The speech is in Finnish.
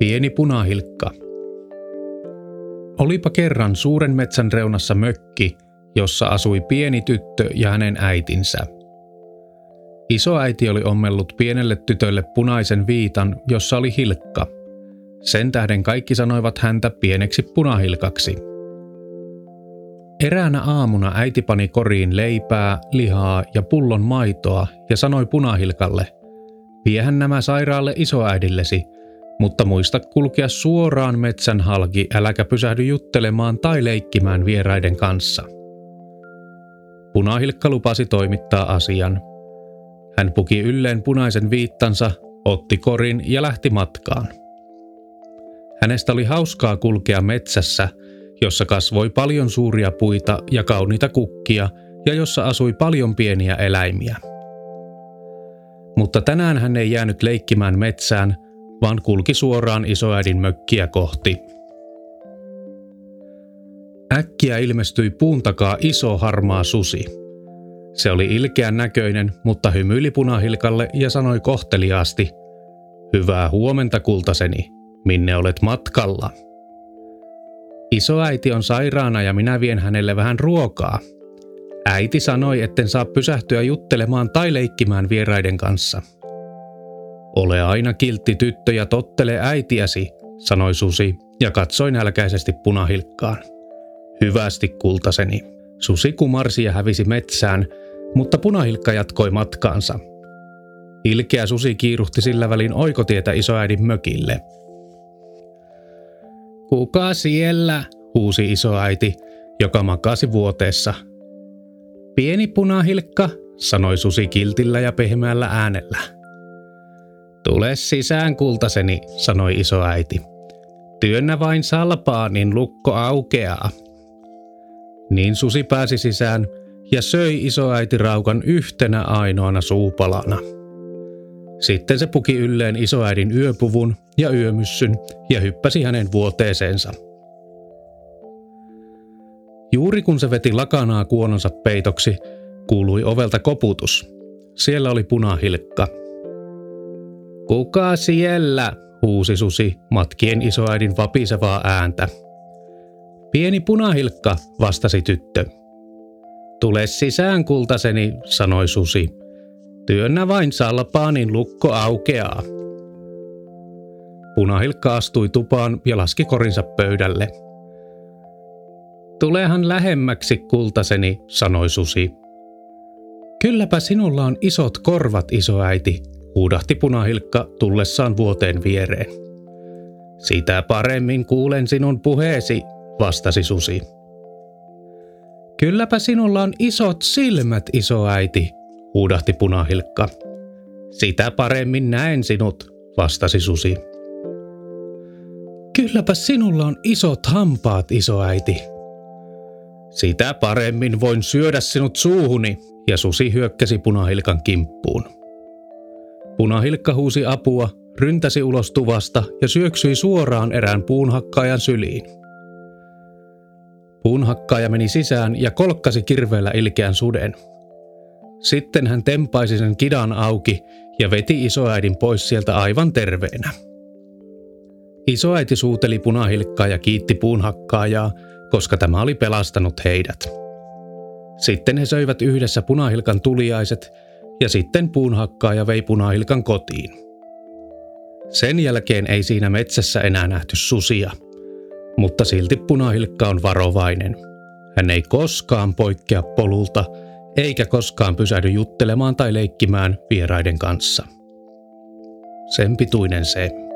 Pieni punahilkka. Olipa kerran suuren metsän reunassa mökki, jossa asui pieni tyttö ja hänen äitinsä. Isoäiti oli ommellut pienelle tytölle punaisen viitan, jossa oli hilkka. Sen tähden kaikki sanoivat häntä pieneksi punahilkaksi. Eräänä aamuna äiti pani koriin leipää, lihaa ja pullon maitoa ja sanoi punahilkalle, viehän nämä sairaalle isoäidillesi – mutta muista kulkea suoraan metsän halki, äläkä pysähdy juttelemaan tai leikkimään vieraiden kanssa. Punahilkka lupasi toimittaa asian. Hän puki ylleen punaisen viittansa, otti korin ja lähti matkaan. Hänestä oli hauskaa kulkea metsässä, jossa kasvoi paljon suuria puita ja kauniita kukkia ja jossa asui paljon pieniä eläimiä. Mutta tänään hän ei jäänyt leikkimään metsään – vaan kulki suoraan isoäidin mökkiä kohti. Äkkiä ilmestyi puun takaa iso harmaa susi. Se oli ilkeän näköinen, mutta hymyili punahilkalle ja sanoi kohteliaasti, Hyvää huomenta, kultaseni. Minne olet matkalla? Isoäiti on sairaana ja minä vien hänelle vähän ruokaa. Äiti sanoi, etten saa pysähtyä juttelemaan tai leikkimään vieraiden kanssa – ole aina kiltti tyttö ja tottele äitiäsi, sanoi Susi ja katsoi nälkäisesti punahilkkaan. Hyvästi kultaseni. Susi kumarsi ja hävisi metsään, mutta punahilkka jatkoi matkaansa. Ilkeä susi kiiruhti sillä välin oikotietä isoäidin mökille. Kuka siellä? huusi isoäiti, joka makasi vuoteessa. Pieni punahilkka, sanoi susi kiltillä ja pehmeällä äänellä. Tule sisään, kultaseni, sanoi isoäiti. Työnnä vain salpaa, niin lukko aukeaa. Niin susi pääsi sisään ja söi isoäiti raukan yhtenä ainoana suupalana. Sitten se puki ylleen isoäidin yöpuvun ja yömyssyn ja hyppäsi hänen vuoteeseensa. Juuri kun se veti lakanaa kuononsa peitoksi, kuului ovelta koputus. Siellä oli punahilkka – Kuka siellä? huusi susi matkien isoäidin vapisevaa ääntä. Pieni punahilkka, vastasi tyttö. Tule sisään, kultaseni, sanoi susi. Työnnä vain salpaa, niin lukko aukeaa. Punahilkka astui tupaan ja laski korinsa pöydälle. Tulehan lähemmäksi, kultaseni, sanoi susi. Kylläpä sinulla on isot korvat, isoäiti, huudahti punahilkka tullessaan vuoteen viereen. Sitä paremmin kuulen sinun puheesi, vastasi susi. Kylläpä sinulla on isot silmät, isoäiti, huudahti punahilkka. Sitä paremmin näen sinut, vastasi susi. Kylläpä sinulla on isot hampaat, isoäiti. Sitä paremmin voin syödä sinut suuhuni, ja susi hyökkäsi punahilkan kimppuun. Punahilkka huusi apua, ryntäsi ulos tuvasta ja syöksyi suoraan erään puunhakkaajan syliin. Puunhakkaaja meni sisään ja kolkkasi kirveellä ilkeän suden. Sitten hän tempaisi sen kidan auki ja veti isoäidin pois sieltä aivan terveenä. Isoäiti suuteli punahilkkaa ja kiitti puunhakkaajaa, koska tämä oli pelastanut heidät. Sitten he söivät yhdessä punahilkan tuliaiset ja sitten puunhakkaaja vei punahilkan kotiin. Sen jälkeen ei siinä metsässä enää nähty susia, mutta silti punahilkka on varovainen. Hän ei koskaan poikkea polulta, eikä koskaan pysähdy juttelemaan tai leikkimään vieraiden kanssa. Sen pituinen se.